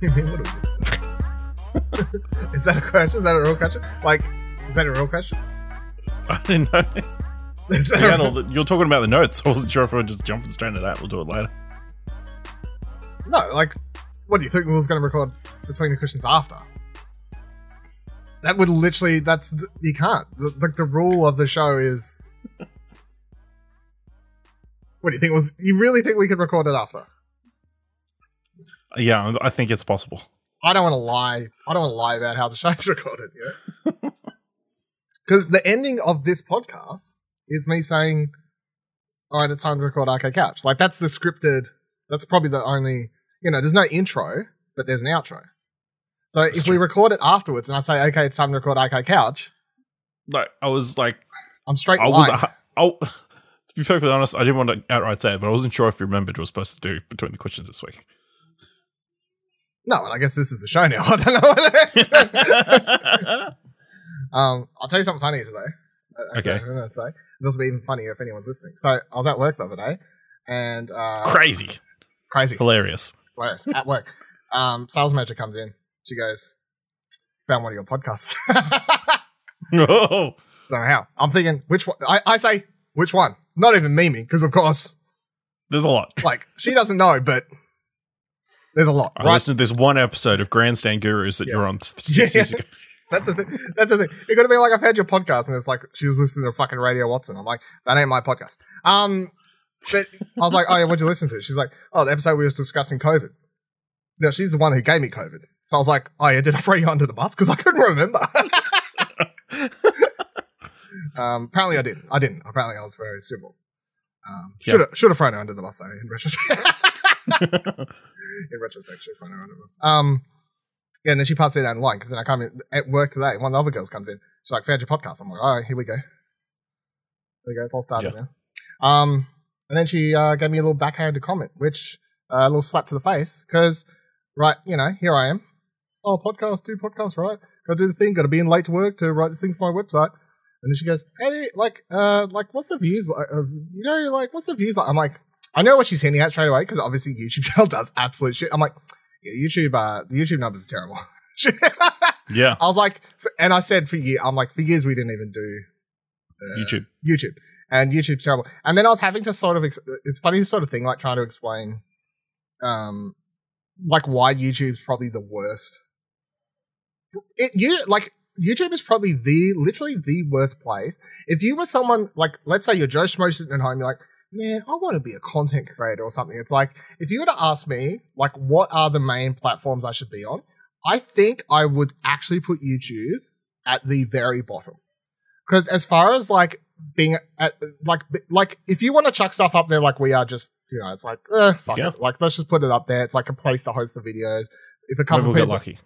What do you mean, what do we- is that a question? Is that a real question? Like, is that a real question? I didn't know. Is that a real- the, you're talking about the notes. I wasn't sure if we were just jumping straight into that. We'll do it later. No, like, what do you think we was going to record between the questions after? That would literally, that's, th- you can't. The- Like, the rule of the show is. What do you think was, you really think we could record it after? Yeah, I think it's possible. I don't want to lie. I don't want to lie about how the show's recorded, yeah? Because the ending of this podcast is me saying, all right, it's time to record Arcade Couch. Like, that's the scripted, that's probably the only, you know, there's no intro, but there's an outro. So if we record it afterwards and I say, okay, it's time to record Arcade Couch, Like I was like, I'm straight I was. lying. I, to be perfectly honest, I didn't want to outright say it, but I wasn't sure if you remembered what I was supposed to do between the questions this week. No, and I guess this is the show now. I don't know what it is. um, I'll tell you something funny today. Uh, Okay. I'm gonna say. This will be even funnier if anyone's listening. So I was at work the other day, and uh, Crazy, crazy, hilarious. hilarious at work. Um, sales manager comes in. She goes, "Found one of your podcasts." oh, Don't know how. I'm thinking which one. I, I say which one. Not even Mimi, because of course, there's a lot. like she doesn't know, but there's a lot. I right? listened to this one episode of Grandstand Gurus that Yeah. you're on six Yeah. years ago. That's the thing. That's the thing. It could have been like I've had your podcast, and it's like she was listening to fucking Radio Watson. I'm like, that ain't my podcast. Um, but I was like, oh yeah, what'd you listen to? She's like, oh, the episode we was discussing COVID. No, she's the one who gave me COVID. So I was like, oh yeah, did I throw you under the bus? Because I couldn't remember. um, apparently I didn't. I didn't. Apparently I was very civil. Um, should have should have thrown her under the bus though. In retrospect, in retrospect, should have thrown her under the. Um, yeah, and then she passed it down the line because then I come in at work today. One of the other girls comes in. She's like, "Found your podcast." I'm like, "All right, here we go. Here we go. It's all started Yeah. now." Um, and then she uh, gave me a little backhanded comment, which uh, a little slap to the face because, right, you know, here I am. Oh, podcast, do podcast, right? Got to do the thing. Got to be in late to work to write this thing for my website. And then she goes, "Hey, like, uh, like, what's the views like? Uh, you know, like, what's the views like?" I'm like, I know what she's hinting at straight away because obviously YouTube channel does absolute shit. I'm like, yeah, YouTube, uh, the YouTube numbers are terrible. yeah, I was like, and I said for years, I'm like, for years we didn't even do uh, YouTube. YouTube, and YouTube's terrible. And then I was having to sort of, ex- it's funny sort of thing, like trying to explain, um, like why YouTube's probably the worst. It you like YouTube is probably the literally the worst place. If you were someone like, let's say you're Joe Schmo sitting at home, you're like, man, I want to be a content creator or something. It's like if you were to ask me, like, what are the main platforms I should be on? I think I would actually put YouTube at the very bottom. Because as far as like being at like like if you want to chuck stuff up there like we are just you know it's like eh, fuck Yeah. it. like let's just put it up there. It's like a place to host the videos. If a Maybe couple we'll of get lucky.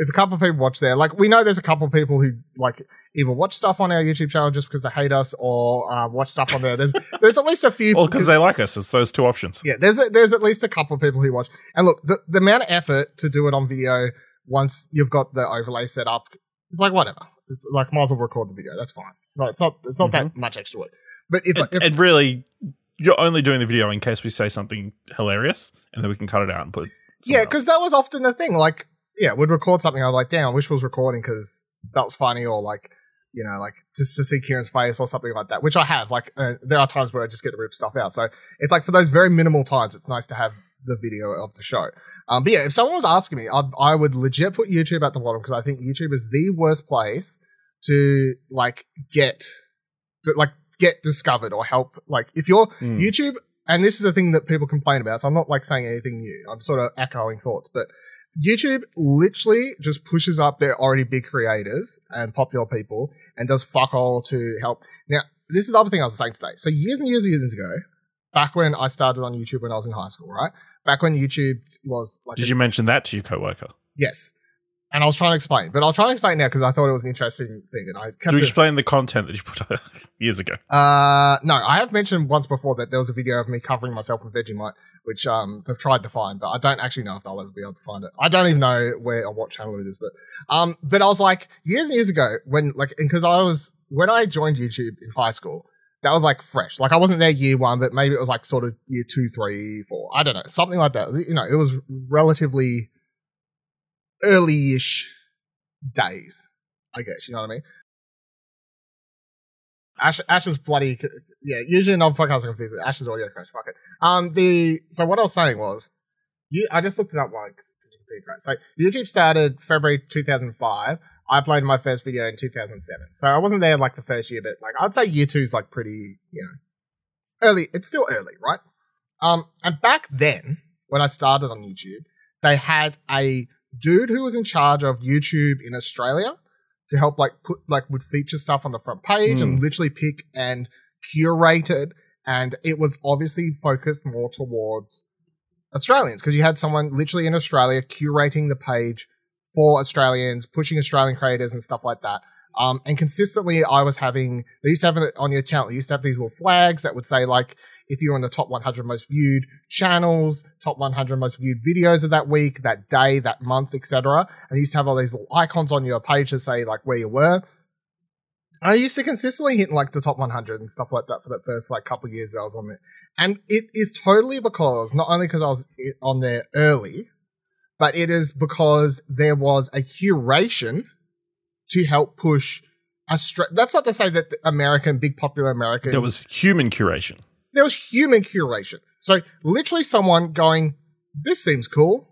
If a couple of people watch there, like we know there's a couple of people who like either watch stuff on our YouTube channel just because they hate us or uh, watch stuff on there. There's there's at least a few. Well, because they like us. It's those two options. yeah, there's a, there's at least a couple of people who watch. And look, the, the amount of effort to do it on video once you've got the overlay set up, it's like whatever. It's like might as well record the video. That's fine. No, it's not. It's not that much extra work. But if, And, if and really, you're only doing the video in case we say something hilarious, and then we can cut it out and put. it yeah, because that was often the thing. Like, yeah, we'd record something. I was like, damn, I wish we was recording because that was funny, or like, you know, like just to see Kieran's face or something like that. Which I have. Like, uh, there are times where I just get to rip stuff out. So it's like for those very minimal times, it's nice to have the video of the show. Um, but yeah, if someone was asking me, I'd, I would legit put YouTube at the bottom because I think YouTube is the worst place to like get, to, like get discovered or help. Like if you're Hmm. YouTube, and this is the thing that people complain about. So I'm not like saying anything new. I'm sort of echoing thoughts, but YouTube literally just pushes up their already big creators and popular people and does fuck all to help. Now, this is the other thing I was saying today. So years and years and years ago, back when I started on YouTube when I was in high school, right? Back when YouTube was like, Did a- you mention that to your coworker? yes. And I was trying to explain, but I'll try and explain now because I thought it was an interesting thing, and I kept Did you explain the content that you put out years ago? Uh, no, I have mentioned once before that there was a video of me covering myself in Vegemite, which um they've tried to find, but I don't actually know if they'll ever be able to find it. I don't even know where or what channel it is, but um, but I was like years and years ago when like because I was when I joined YouTube in high school, that was like fresh. Like I wasn't there year one, but maybe it was like sort of year two, three, four. I don't know, something like that. You know, it was relatively early-ish days, I guess. You know what I mean? Ash, Ash is bloody yeah. Usually other podcasts, it. Ash is audio crash. Fuck it. Um, the so what I was saying was, you. I just looked it up like so YouTube started February 2005. I uploaded my first video in 2007. So I wasn't there like the first year, but like I'd say year two is like pretty, you know, early. It's still early, right? Um, and back then when I started on YouTube, they had a dude who was in charge of YouTube in Australia to help like put like would feature stuff on the front page mm. and hmm. literally pick and curate it. And it was obviously focused more towards Australians because you had someone literally in Australia curating the page for Australians, pushing Australian creators and stuff like that. Um, and consistently, I was having, they used to have it on your channel, They used to have these little flags that would say, like, if you're in the top 100 most viewed channels, top 100 most viewed videos of that week, that day, that month, etc. And you used to have all these little icons on your page to say, like, where you were. I used to consistently hit like the top 100 and stuff like that for that first like couple years that I was on it. And it is totally because, not only because I was on there early, but it is because there was a curation to help push Austra- That's not to say that American, big popular American. There was human curation. There was human curation. So literally someone going, this seems cool.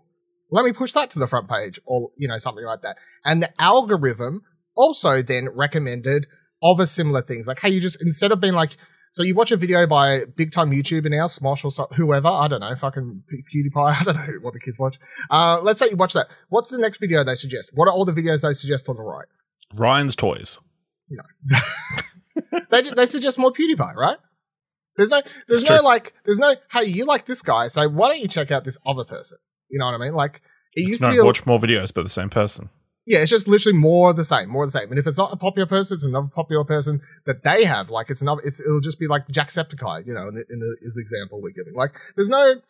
Let me push that to the front page or, you know, something like that. And the algorithm also then recommended other similar things. Like, hey, you just, instead of being like, so you watch a video by big time YouTuber now, Smosh or so, whoever, I don't know, fucking PewDiePie, I don't know what the kids watch. Uh, let's say you watch that. What's the next video they suggest? What are all the videos they suggest on the right? Ryan's toys. No, they they suggest more PewDiePie, right? There's no, there's That's no true. like, there's no, hey, you like this guy, so why don't you check out this other person? You know what I mean? Like, it used no, to be watch more videos by the same person yeah, it's just literally more of the same, more of the same. And if it's not a popular person, it's another popular person that they have. Like it's another, it's it'll just be like Jacksepticeye, you know, in the, in the is the example we're giving. Like there's no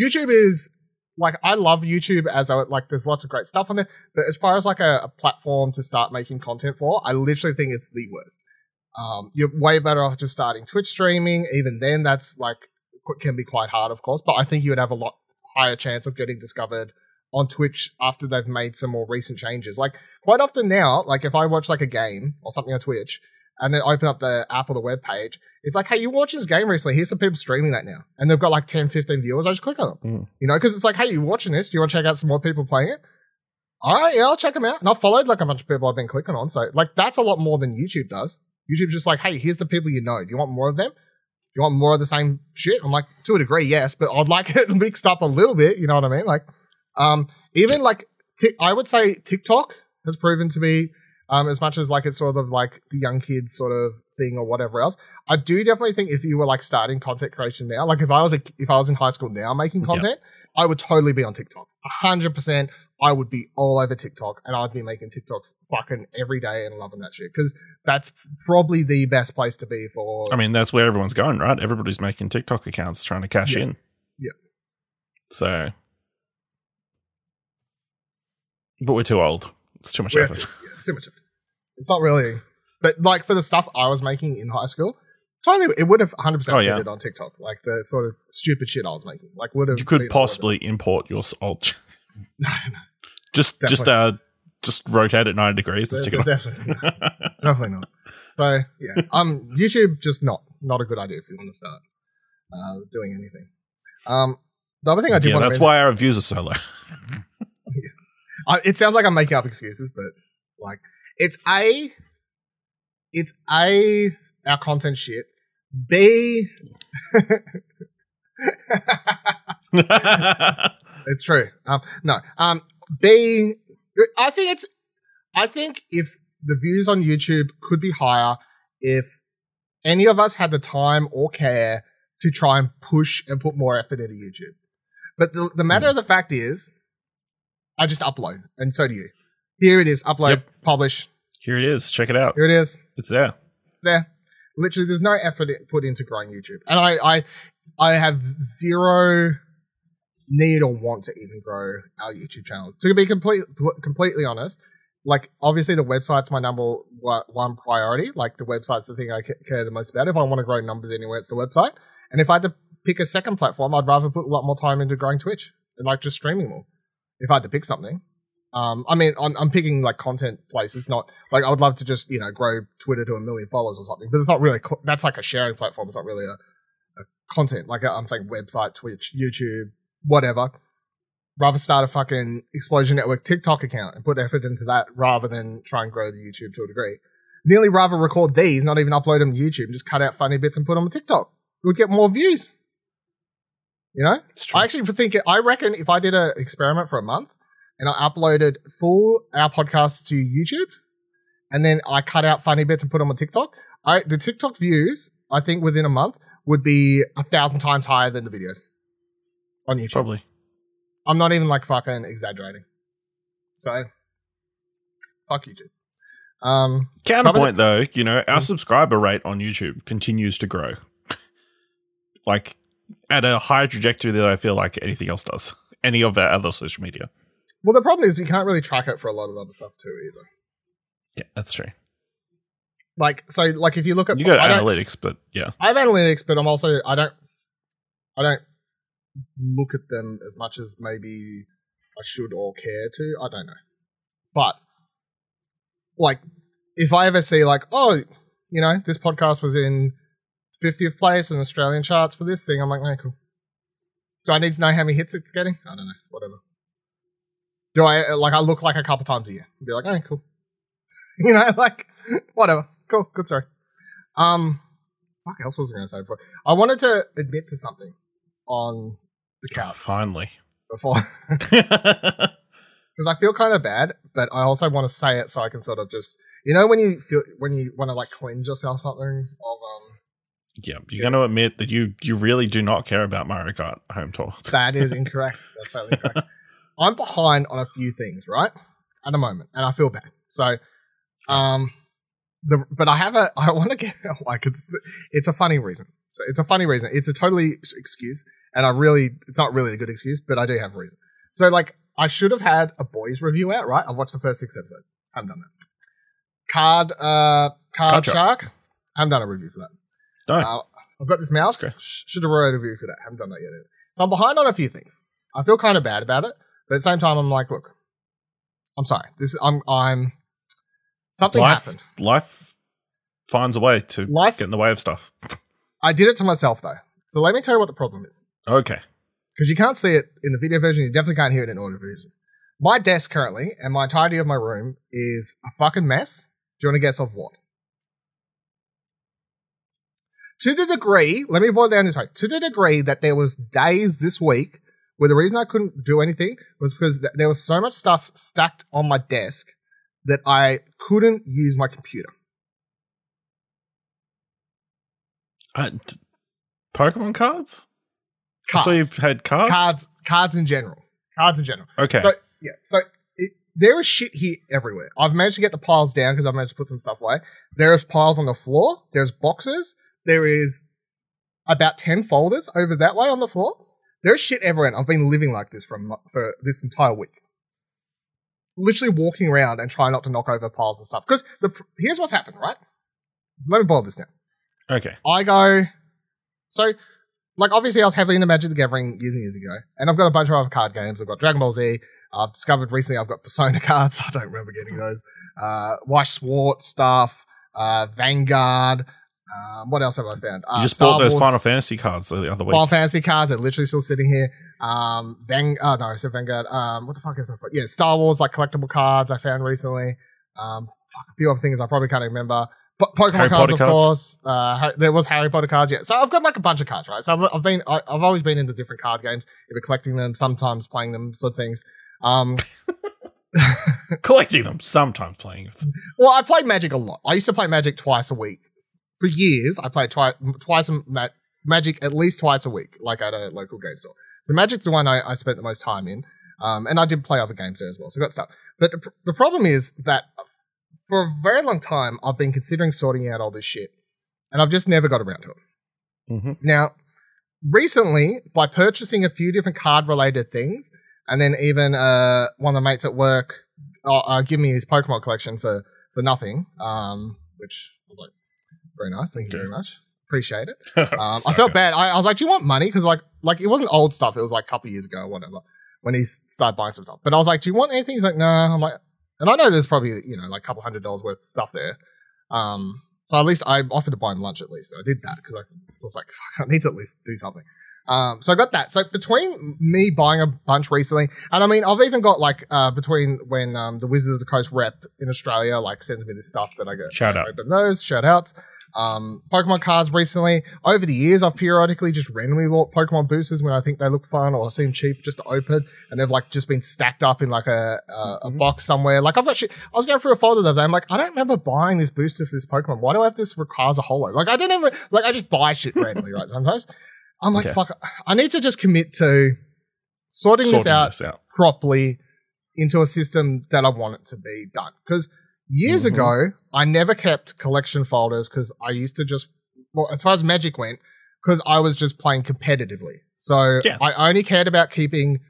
YouTube is like I love YouTube as I like. There's lots of great stuff on there, but as far as like a, a platform to start making content for, I literally think it's the worst. Um, you're way better off just starting Twitch streaming. Even then, that's like can be quite hard, of course. But I think you would have a lot higher chance of getting discovered on Twitch after they've made some more recent changes. Like quite often now, like if I watch like a game or something on Twitch and then open up the app or the web page, it's like, hey, you watching this game recently? Here's some people streaming that now. And they've got like 10, 15 viewers. I just click on them. Mm. You know, because it's like, hey, you watching this? Do you want to check out some more people playing it? All right, yeah, I'll check them out. And I've followed like a bunch of people I've been clicking on. So like that's a lot more than YouTube does. YouTube's just like, hey, here's the people you know. Do you want more of them? Do you want more of the same shit? I'm like, to a degree, yes, but I'd like it mixed up a little bit. You know what I mean? Like, um, even like t- I would say TikTok has proven to be um, as much as like it's sort of like the young kids sort of thing or whatever else. I do definitely think if you were like starting content creation now, like if I was a, if I was in high school now making content, I would totally be on TikTok. hundred percent. I would be all over TikTok and I'd be making TikToks fucking every day and loving that shit because that's probably the best place to be for. I mean, that's where everyone's going, right? Everybody's making TikTok accounts trying to cash yeah. in. Yeah. So but we're too old. It's too much we're effort. Too, yeah, too much effort. It's not really. But like for the stuff I was making in high school, totally, it would have 100 percent oh, fitted on TikTok. Like the sort of stupid shit I was making. Like would have. You could possibly import your old. no, no. Just definitely. just uh just rotate it 90 degrees and stick it definitely, not. definitely not. So yeah, um, YouTube just not not a good idea if you want to start uh, doing anything. Um, the other thing I do yeah, that's why our views are so low. yeah. I, it sounds like I'm making up excuses, but like it's a, it's a our content shit. B, it's true. Um, no. Um, B, I think it's. I think if the views on YouTube could be higher if any of us had the time or care to try and push and put more effort into YouTube. But the, the matter mm. of the fact is, I just upload, and so do you. Here it is. Upload, yep. publish. Here it is. Check it out. Here it is. It's there. It's there. Literally, there's no effort put into growing YouTube, and I, I, I have zero need or want to even grow our YouTube channel. To be complete, completely honest, like obviously the website's my number one priority. Like the website's the thing I care the most about. If I want to grow numbers anywhere, it's the website. And if I had to pick a second platform, I'd rather put a lot more time into growing Twitch and like just streaming more if I had to pick something. Um, I mean, I'm, I'm picking like content places, not like I would love to just you know grow Twitter to a million followers or something, but it's not really. That's like a sharing platform. It's not really a, a content. Like I'm saying, website, Twitch, YouTube, whatever. Rather start a fucking explosion network TikTok account and put effort into that rather than try and grow the YouTube to a degree. Nearly rather record these, not even upload them to YouTube, just cut out funny bits and put them on TikTok. It would get more views. You know, I actually think I reckon if I did an experiment for a month and I uploaded full our podcasts to YouTube, and then I cut out funny bits and put them on TikTok, I the TikTok views I think within a month would be a thousand times higher than the videos on YouTube. Probably. I'm not even like fucking exaggerating. So, fuck YouTube. Um, Counterpoint though, you know, our mm. subscriber rate on YouTube continues to grow. like at a higher trajectory than I feel like anything else does. Any of our other social media. Well, the problem is we can't really track it for a lot of other stuff too, either. Yeah, that's true. Like so, like if you look at you got I analytics, but yeah, I have analytics, but I'm also I don't I don't look at them as much as maybe I should or care to. I don't know, but like if I ever see like oh you know this podcast was in 50th place in Australian charts for this thing. I'm like, oh, cool. Do I need to know how many hits it's getting? I don't know. Whatever. Do I like I look like a couple times a year? I'd be like, oh, cool. you know, like whatever. Cool. Good story. Um, fuck else was I going to say before? I wanted to admit to something on the couch. Oh, finally. Before. Because I feel kind of bad, but I also want to say it so I can sort of just, you know, when you feel when you want to like cleanse yourself something of um yeah, you're going to admit that you you really do not care about Mario Kart Home Tour. that is incorrect. That's totally incorrect. I'm behind on a few things, right? At the moment, and I feel bad. So, um, the but I have a I want to get like it's it's a funny reason. So it's a funny reason. It's a totally excuse, and I really it's not really a good excuse, but I do have a reason. So like I should have had a boys review out, right? I've watched the first six episodes. I haven't done that. Card uh Card, Card Shark. Shark. I haven't done a review for that. Don't. Uh, I've got this mouse. Should have wrote a review for that. Haven't done that yet. So I'm behind on a few things. I feel kind of bad about it, but at the same time, I'm like, look, I'm sorry. This I'm I'm something life, happened. Life finds a way to life, get in the way of stuff. I did it to myself though. So let me tell you what the problem is. Okay. Because you can't see it in the video version, you definitely can't hear it in audio version. My desk currently and my entirety of my room is a fucking mess. Do you want to guess of what? to the degree, let me boil down this way, to the degree that there was days this week where the reason I couldn't do anything was because th- there was so much stuff stacked on my desk that I couldn't use my computer. Uh, t- Pokemon cards? Cards. So you've had cards? Cards, cards in general. Cards in general. Okay. So yeah, so it, there is shit here everywhere. I've managed to get the piles down because I've managed to put some stuff away. There's piles on the floor. There's boxes there is about 10 folders over that way on the floor. There's shit everywhere. I've been living like this for, for this entire week. Literally walking around and trying not to knock over piles and stuff. Because the here's what's happened, right? Let me boil this down. Okay. I go. So, like, obviously, I was heavily into Magic the Gathering years and years ago, and I've got a bunch of other card games. I've got Dragon Ball Z. I've discovered recently I've got Persona cards. I don't remember getting those. Uh, Weiss Schwarz stuff. Uh, Vanguard. Um, what else have I found? Uh, you just Star bought those Wars, Final Fantasy cards the other week. Final Fantasy cards are literally still sitting here. Um, Vang, oh no, I said Vanguard. Um, what the fuck is it? Yeah, Star Wars like collectible cards I found recently. Um, fuck, a few other things I probably can't remember. Po- Pokemon Harry cards, Potter of cards. course. Uh, there was Harry Potter cards. Yeah, so I've got like a bunch of cards, right? So I've, I've been, I, have always been into different card games, either collecting them, sometimes playing them, sort of things. Um, collecting them, sometimes playing them. Well, I played Magic a lot. I used to play Magic twice a week for years, I played twice, twice ma- Magic at least twice a week, like at a local game store. So Magic's the one I, I spent the most time in, um, and I did play other games there as well. So I got stuff. But the, the problem is that for a very long time, I've been considering sorting out all this shit, and I've just never got around to it. Mm-hmm. Now, recently, by purchasing a few different card related things, and then even uh, one of the mates at work uh, uh, give me his Pokemon collection for for nothing, um, which I was like, very nice. Thank you very much. Appreciate it. Um, I felt bad. I, I, was like, "Do you want money?" Because like, like it wasn't old stuff. It was like a couple years ago or whatever. when he started buying some stuff. But I was like, "Do you want anything?" He's like, "No." I'm like, and I know there's probably you know like a couple hundred dollars worth of stuff there. Um, so at least I offered to buy him lunch at least. So I did that because I was like, Fuck, I need to at least do something. Um, so I got that. So between me buying a bunch recently, and I mean, I've even got like uh, between when um, the Wizards of the Coast rep in Australia like sends me this stuff that I get. Shout out. Open those shout outs. Um, Pokemon cards recently. Over the years, I've periodically just randomly bought Pokemon boosters when I think they look fun or seem cheap just to open, and they've like just been stacked up in like a a, a Mhm. box somewhere. Like I've got shit. I was going through a folder the other day. I'm like, I don't remember buying this booster for this Pokemon. Why do I have this requires a Holo? Like I don't ever like I just buy shit randomly, right? Sometimes I'm like, Okay. fuck. I need to just commit to sorting, this out this out. properly into a system that I want it to be done. Because years Mhm. ago, I never kept collection folders because I used to just, well, as far as Magic went, because I was just playing competitively. So Yeah. I only cared about keeping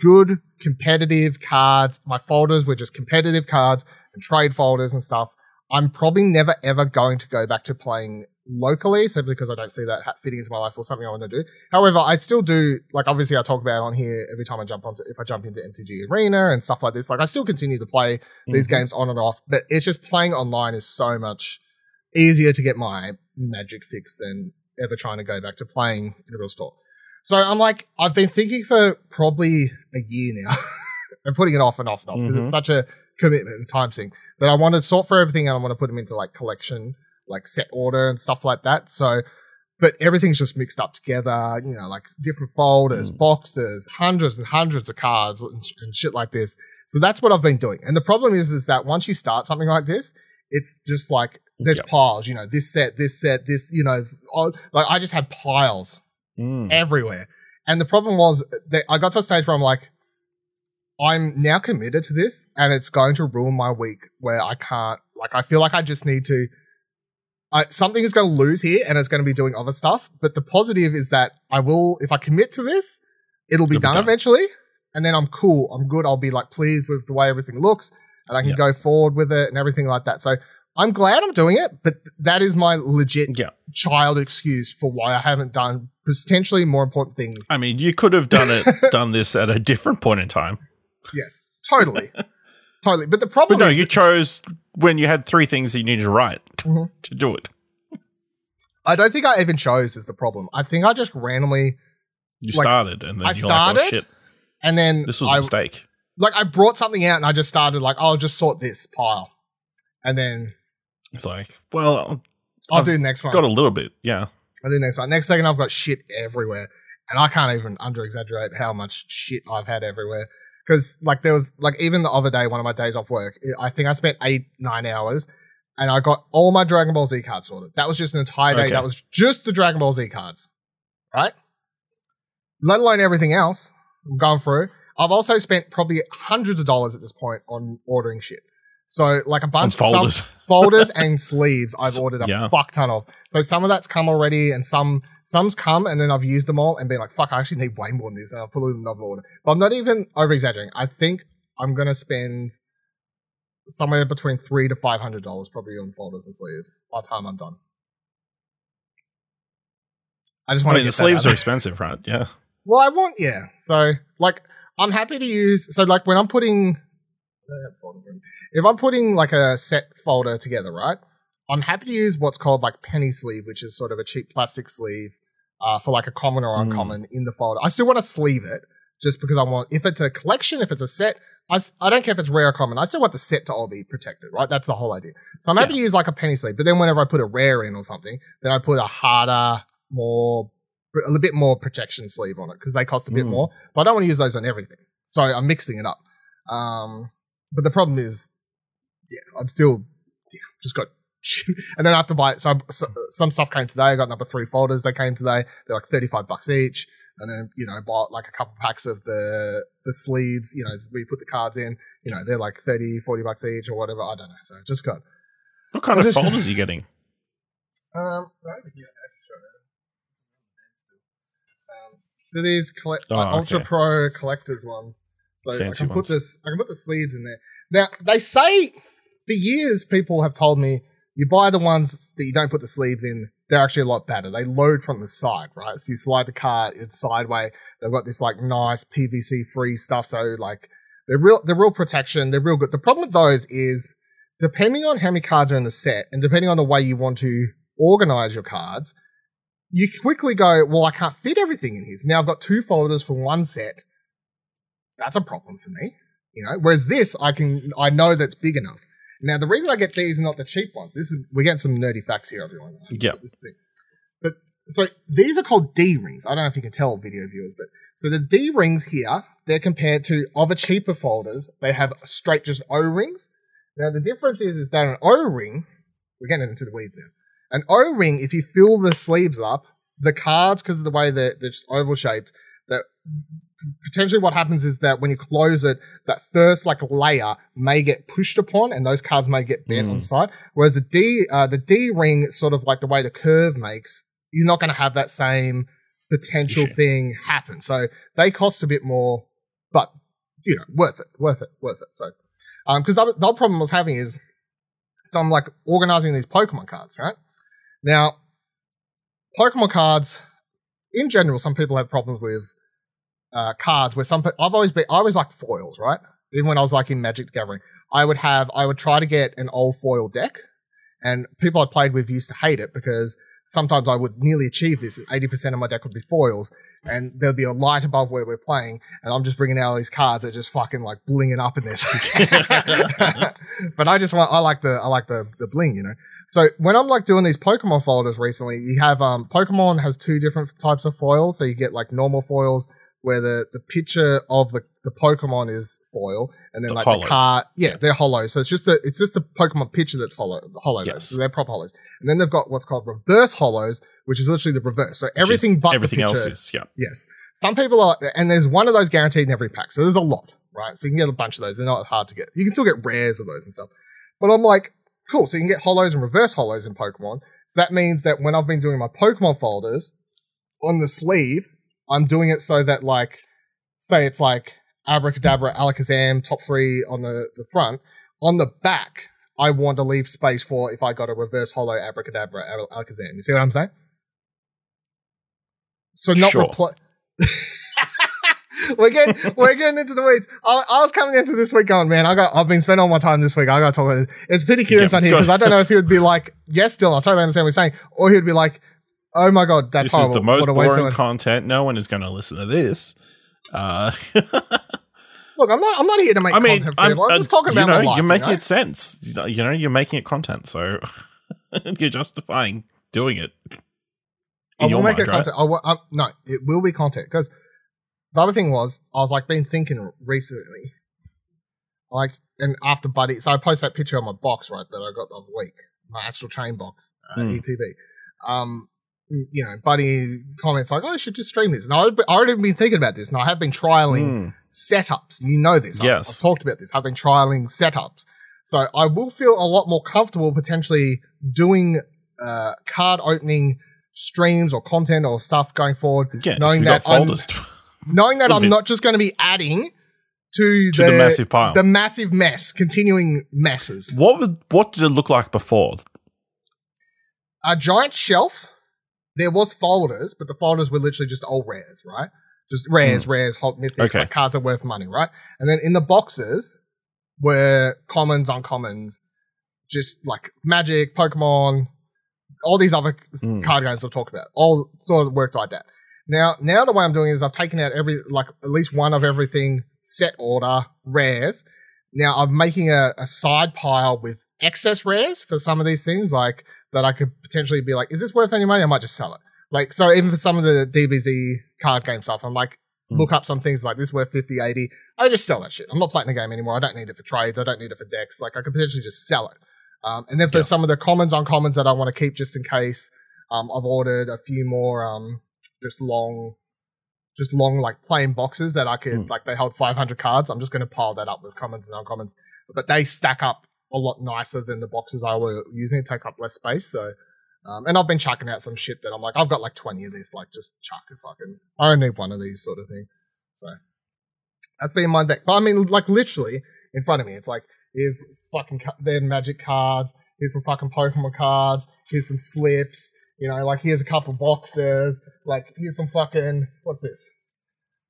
good competitive cards. My folders were just competitive cards and trade folders and stuff. I'm probably never ever going to go back to playing locally simply because I don't see that fitting into my life or something I want to do. However, I still do like obviously I talk about on here every time I jump onto if I jump into MTG Arena and stuff like this. Like I still continue to play these Mhm. games on and off, but it's just playing online is so much easier to get my magic fix than ever trying to go back to playing in a real store. So I'm like, I've been thinking for probably a year now and putting it off and off and off because it's Mhm. such a commitment and time sink that I want to sort for everything and I want to put them into like collection, like set order and stuff like that. So, but everything's just mixed up together, you know, like different folders, Mm. boxes, hundreds and hundreds of cards and, sh- and shit like this. So that's what I've been doing. And the problem is, is that once you start something like this, it's just like there's Yep. piles, you know, this set, this set, this, you know, all, like I just had piles Mm. everywhere. And the problem was that I got to a stage where I'm like, I'm now committed to this and it's going to ruin my week where I can't, like, I feel like I just need to, I, something is going to lose here and it's going to be doing other stuff. But the positive is that I will, if I commit to this, it'll be It'll be done, done. eventually. And then I'm cool. I'm good. I'll be like pleased with the way everything looks and I can go forward with it and everything like that. So I'm glad I'm doing it, but that is my legit Yeah. child excuse for why I haven't done potentially more important things. I mean, you could have done it, done this at a different point in time. Yes, totally, totally. But the But problem no, is, you chose when you had three things you needed to write Mhm. to do it. I don't think I even chose is the problem. I think I just randomly, You Like, started, and then I you're like, oh, started, shit, and then this was a I mistake. like I brought something out and I just started like I'll just sort this pile, and then It's like, well, I'll I've do the next one. got a little bit, yeah. I'll do the next one. Next second, I've got shit everywhere, and I can't even under exaggerate how much shit I've had everywhere. Because like there was like even the other day, one of my days off work, I think I spent eight nine hours, and I got all my Dragon Ball Z cards sorted. That was just an entire day. Okay. That was just the Dragon Ball Z cards, right? Let alone everything else. I'm going through. I've also spent probably hundreds of dollars at this point on ordering shit. So like a bunch some- folders. folders and sleeves I've ordered a Yeah. fuck ton of. So some of that's come already and some some's come and then I've used them all and been like, fuck, I actually need way more than this and I'll put it in another order. But I'm not even over exaggerating. I think I'm gonna spend somewhere between three to five hundred dollars probably on folders and sleeves by the time I'm done. I just I want mean, to the sleeves are expensive, right? Yeah. Well, I want yeah. So like I'm happy to use so like when I'm putting if I'm putting like a set folder together, right? I'm happy to use what's called like penny sleeve, which is sort of a cheap plastic sleeve uh, for like a common or Mm. uncommon in the folder. I still want to sleeve it just because I want if it's a collection, if it's a set, I, I don't care if it's rare or common. I still want the set to all be protected, right? That's the whole idea. So I'm happy to use like a penny sleeve, but then whenever I put a rare in or something, then I put a harder, more a little bit more protection sleeve on it because they cost a bit Mm. more. But I don't want to use those on everything, so I'm mixing it up. Um, but the problem is, yeah, I'm still yeah, just got. And then I have to buy so, so some stuff came today. I got number three folders. They came today. They're like thirty five bucks each. And then you know bought like a couple packs of the the sleeves. You know we put the cards in. You know they're like 30, 40 bucks each or whatever. I don't know. So I just got What kind I of just- folders are you getting? um. right here, I have to show that. Um, these Oh, like Ultra. Pro collectors ones. So I Fancy can put this. I can put the sleeves in there. Now they say for years people have told me you buy the ones that you don't put the sleeves in they're actually a lot better. They load from the side, right? So you slide the card it's sideways. They've got this like nice PVC free stuff. So like they're real, they're real protection. They're real good. The problem with those is depending on how many cards are in the set and depending on the way you want to organize your cards, you quickly go, well, I can't fit everything in here. So now I've got two folders for one set. That's a problem for me, you know. Whereas this, I can, I know that's big enough. Now, the reason I get these, are not the cheap ones, this is we're getting some nerdy facts here, everyone. Yeah. But so these are called D rings. I don't know if you can tell video viewers, but so the D rings here, they're compared to other cheaper folders. They have straight just O rings. Now the difference is is that an O ring, we're getting into the weeds now. An O ring, if you fill the sleeves up, the cards, because of the way they're, they're just oval shaped, that potentially what happens is that when you close it, that first like layer may get pushed upon, and those cards may get bent Mm. on side. Whereas the D, uh, the D ring, sort of like the way the curve makes, you're not going to have that same potential Issue. thing happen. So they cost a bit more, but you know, worth it, worth it, worth it. So, um, because the other problem I was having is, so I'm like organizing these Pokemon cards, right? Now, Pokemon cards, in general, some people have problems with uh, cards where some I've always been I always like foils, right? Even when I was like in Magic Gathering, I would have I would try to get an old foil deck, and people I played with used to hate it because sometimes I would nearly achieve this. Eighty percent of my deck would be foils, and there'd be a light above where we're playing, and I'm just bringing out all these cards that just fucking like blinging up in there. but I just want I like the I like the the bling, you know. So when I'm like doing these Pokemon folders recently, you have um Pokemon has two different types of foils. So you get like normal foils where the the picture of the the Pokemon is foil, and then The like holos. the car, yeah, they're holo. So it's just the it's just the Pokemon picture that's holo, holo. Yes. So they're prop holos, and then they've got what's called reverse holos, which is literally the reverse. So everything is- but everything the else is yeah. Yes. Some people are, and there's one of those guaranteed in every pack. So there's a lot, right? So you can get a bunch of those. They're not hard to get. You can still get rares of those and stuff. But I'm like, cool. So you can get holos and reverse holos in Pokemon. So that means that when I've been doing my Pokemon folders on the sleeve, I'm doing it so that like, say it's like Abra Kadabra, Alakazam, top three on the, the front. On the back, I want to leave space for if I got a reverse holo Abracadabra, Al- Alakazam. You see what I'm saying? So not Sure. repli- we're getting we're getting into the weeds. I, I was coming into this week going, man, I got I've been spending all my time this week. I got to talk about it. It's pity Kieran's Yeah, not here because I don't know if he would be like, yes, still, I totally understand what you're saying, or he'd be like, oh my god, that's this horrible. is the most What a waste of boring content. No one is going to listen to this. Uh, Look, I'm not I'm not here to make I mean, content for. I'm, uh, just talking you about know, my life. You're making you know? it sense. You know, you're making it content, so you're justifying doing it. I will make mind, it right? content. I will, um, no, it will be content because the other thing was I was like been thinking recently, like, and after Buddy, so I posted that picture on my box right that I got the other week, my Astral Chain box, uh, Hmm. ETB. Um, you know, Buddy comments like, "Oh, I should just stream this," and I I already been thinking about this, and I have been trialing Mm. setups. You know this. I've- Yes. I've, talked about this. I've been trialing setups. So I will feel a lot more comfortable potentially doing uh, card opening streams or content or stuff going forward, Yeah, knowing that I'm, knowing that I'm not just going to be adding to, to the, massive pile. the massive mess, continuing messes. what would what did it look like before? A giant shelf. There was folders, but the folders were literally just all rares, right? Just rares, rares, hot mythics. Okay. like cards are worth money, right? And then in the boxes were commons, uncommons, just like Magic, Pokemon, all these other Mm. card games I've talked about. All sort of worked like that. Now, now the way I'm doing is I've taken out every like at least one of everything, set order, rares. Now I'm making a, a side pile with excess rares for some of these things, like that I could potentially be like, is this worth any money? I might just sell it. Like, so even for some of the DBZ card game stuff, I'm like, Hmm. look up some things like this worth 50, 80. I just sell that shit. I'm not playing the game anymore. I don't need it for trades. I don't need it for decks. Like, I could potentially just sell it. Um, and then for Yes. some of the commons, uncommons that I want to keep just in case, um, I've ordered a few more, um, just long, just long, like plain boxes that I could, Hmm. like, they hold 500 cards. I'm just going to pile that up with commons and uncommons. But they stack up a lot nicer than the boxes I were using, It take up less space. So, um, and I've been chucking out some shit that I'm like, I've got like 20 of this, like just chuck it fucking, I don't need one of these sort of thing. So that's been my deck. But I mean, like literally in front of me, it's like, here's fucking, their magic cards, here's some fucking Pokemon cards, here's some slips, You know, like here's a couple boxes. Like here's some fucking what's this?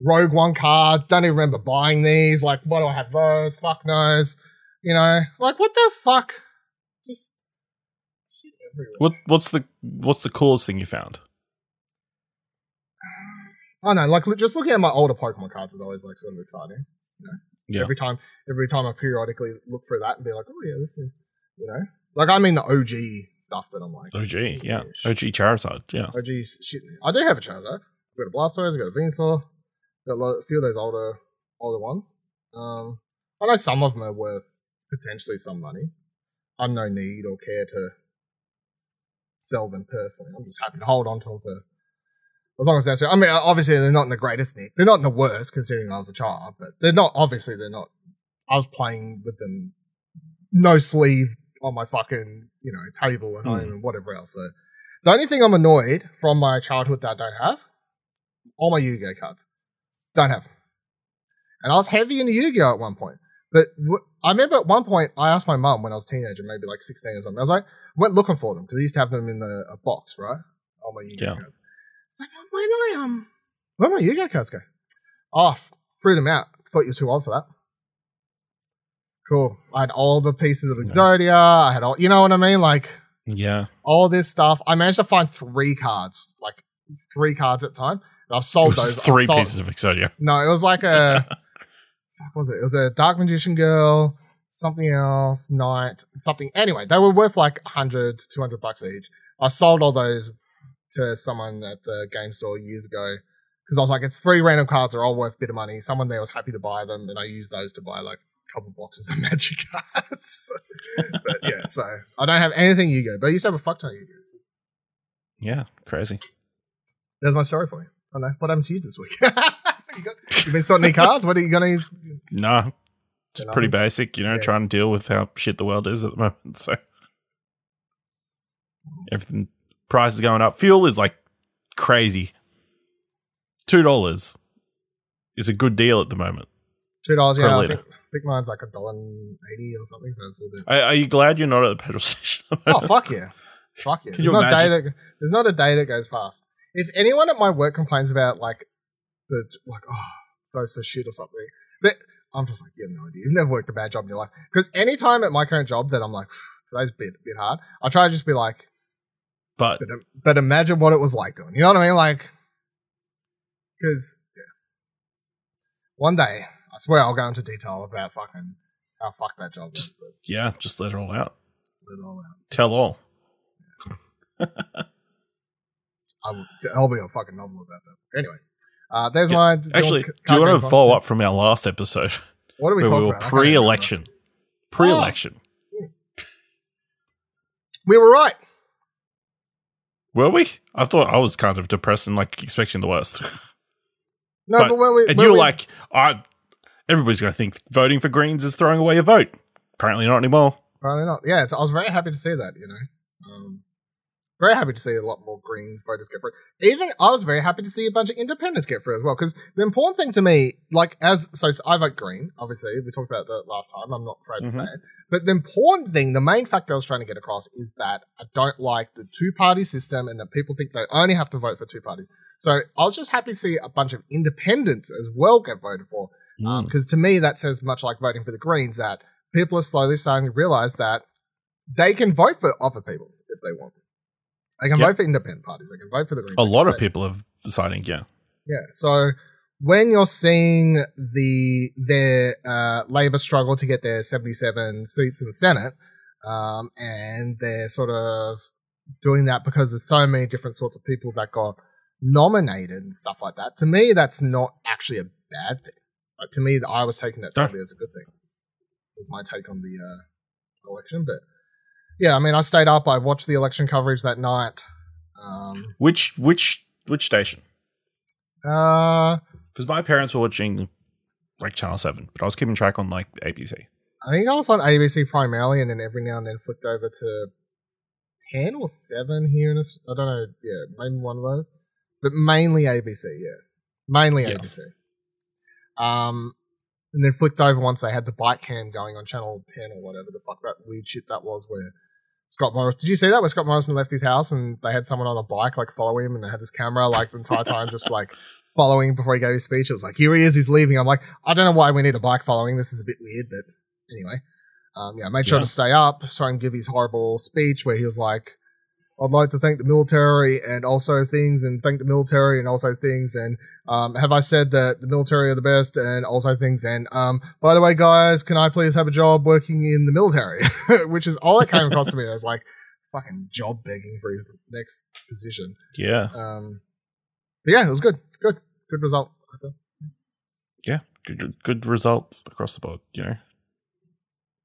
Rogue One cards. Don't even remember buying these. Like, why do I have those? Fuck knows. You know, like what the fuck? Just shit everywhere. What what's the what's the coolest thing you found? I know, like just looking at my older Pokemon cards is always like sort of exciting. You Yeah. Every time, every time I periodically look through that and be like, oh yeah, this is, you know, like I mean the OG stuff that I'm like, OG, yeah. shit. OG Charizard, yeah. OG shit. I do have a Charizard. I've got a Blastoise. I've got a Venusaur. Got a, lo- a few of those older, older ones. Um, I know some of them are worth potentially some money. I'm no need or care to sell them personally. I'm just happy to hold on to them for as long as that's. I mean, obviously they're not in the greatest nick. They're not in the worst considering I was a child, but they're not. Obviously they're not. I was playing with them, no sleeve on my fucking you know table at home Hmm. and whatever else. So the only thing I'm annoyed from my childhood that I don't have, all my Yu-Gi-Oh cards, don't have. And I was heavy into Yu-Gi-Oh at one point. But w- I remember at one point I asked my mum when I was a teenager, maybe like 16 or something. I was like, went looking for them because I used to have them in the, a box, right? All my Yu-Gi-Oh Yeah. cards. I was like, where do I um, where my Yu-Gi-Oh cards go? Oh, threw them out. Thought you were too old for that. Cool. I had all the pieces of Yeah. Exodia. I had all, you know what I mean? Like Yeah. all this stuff. I managed to find three cards, like three cards at a time. I've sold those. Three sold- pieces of Exodia. No, it was like a. fuck was it? It was a Dark Magician Girl, something else, Knight, something. Anyway, they were worth like 100 to 200 bucks each. I sold all those to someone at the game store years ago because I was like, it's three random cards, they're all worth a bit of money. Someone there was happy to buy them, and I used those to buy like a couple boxes of magic cards. but yeah, so I don't have anything Yu Go, but I used to have a fuck ton of Yu. Yeah. Crazy. There's my story for you. I know. What happened to you this week? you got, you've been sorting any cards? What are you going to. Nah. Just Good pretty on. basic, you know, Yeah. trying to deal with how shit the world is at the moment. So everything prices going up. Fuel is like crazy. Two dollars is a good deal at the moment. Two dollars, yeah. I think, I think mine's like a dollar and eighty or something. So it's a little bit. Are, are you glad you're not at the petrol station? Oh fuck yeah, fuck yeah. Can There's you not, a day that, there's not a day that goes past. If anyone at my work complains about like the like oh those are shit or something, that I'm just like you have no idea. You've never worked a bad job in your life. Because anytime at my current job that I'm like today's a bit bit hard, I try to just be like, But but, but imagine what it was like doing. You know what I mean? Like, because yeah. one day I swear I'll go into detail about fucking how fucked that job Just- was. yeah, just let it all out. Let it all out. Tell all. I will, I'll be a fucking novel about that. Anyway, uh, there's Yeah. my Actually, do you want to follow up from our last episode What are we we talking were about? Pre-election? Pre-election. We were right. Were we? I thought I was kind of depressed and like expecting the worst. No, But- but, when we and you're we- like, I. Everybody's going to think voting for Greens is throwing away a vote. Apparently not anymore. Apparently not. Yeah, it's, I was very happy to see that. You know, um, very happy to see a lot more Green voters get through. Even I was very happy to see a bunch of independents get through as well. Because the important thing to me, like as so, so I vote Green. Obviously, we talked about that last time. I'm not afraid to say it. But the important thing, the main factor I was trying to get across, is that I don't like the two party system, and that people think they only have to vote for two parties. So I was just happy to see a bunch of independents as well get voted for. Mm. Because to me, that says much like voting for the Greens that people are slowly starting to realize that they can vote for other people if they want. They can Yep. vote for independent parties. They can vote for the Greens. a lot of vote- people are deciding, yeah. Yeah. So when you're seeing the their uh, Labor struggle to get their 77 seats in the Senate, um, and they're sort of doing that because there's so many different sorts of people that got nominated and stuff like that. To me, that's not actually a bad thing. Like, to me, I was taking that totally as a good thing. Was my take on the uh, election, but yeah, I mean, I stayed up. I watched the election coverage that night. Um, Which which which station? uh, Because my parents were watching like Channel Seven, but I was keeping track on like ABC. I think I was on ABC primarily, and then every now and then flicked over to ten or seven here in Aus- I don't know. Yeah, maybe one of those, but mainly ABC. Yeah, mainly Yeah. ABC. Um, and then flicked over once they had the bike cam going on channel ten or whatever the fuck that weird shit that was, where Scott Morris. Did you see that where Scott Morrison left his house and they had someone on a bike like follow him and they had this camera like the entire time just like following before he gave his speech. It was like, here he is, he's leaving. I'm like, I don't know why we need a bike following. This is a bit weird, but anyway. Um, yeah, made sure Yeah. to stay up, try and give his horrible speech where he was like, I'd like to thank the military and also things and thank the military and also things and um, have I said that the military are the best and also things and um, by the way guys can I please have a job working in the military which is all that came across to me I was like fucking job begging for his next position Yeah. um, but yeah it was good good good result Yeah. Good, good results across the board, you know.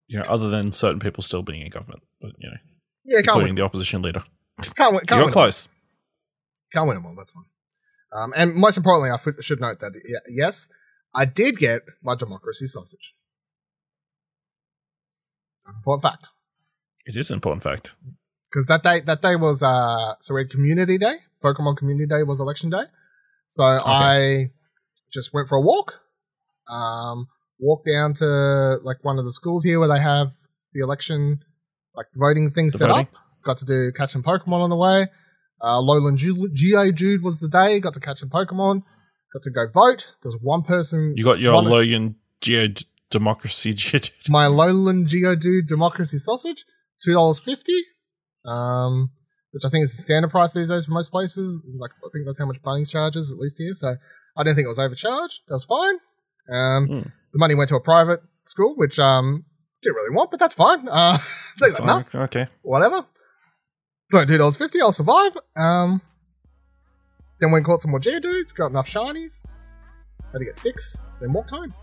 You know, other than certain people still being in government, but you know, yeah including the opposition leader. Can't win can't You're win close. Can't win them all. That's fine. Um, and most importantly, I f- should note that yeah, yes, I did get my democracy sausage. Important fact, It is an important fact. because that day that day was uh, so we had Community Day. Pokemon Community Day was Election Day, so I just went for a walk. Um, walked down to like one of the schools here where they have the election like voting thing The set voting? up. Got to do catching Pokemon on the way. Uh, Alolan Geodude was the day. Got to catch some Pokemon. Got to go vote. There was one person. You got your Logan Geo Democracy my Alolan Geodude Democracy Sausage, two dollars fifty, um, which I think is the standard price these days for most places. Like I think that's how much Bunnings charges, at least here. So I didn't think it was overcharged. That was fine. Um, Hmm. The money went to a private school, which um didn't really want, but that's fine. Uh, they got enough, Okay. whatever. So two dollars fifty, I'll survive. Um, then went and caught some more Geodudes, got enough shinies. Had to get six, then walked home.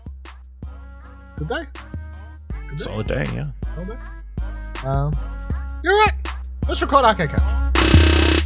Good day. Good day. Solid day, yeah. Solid day. Um, you're right. Let's record Arcade Cat.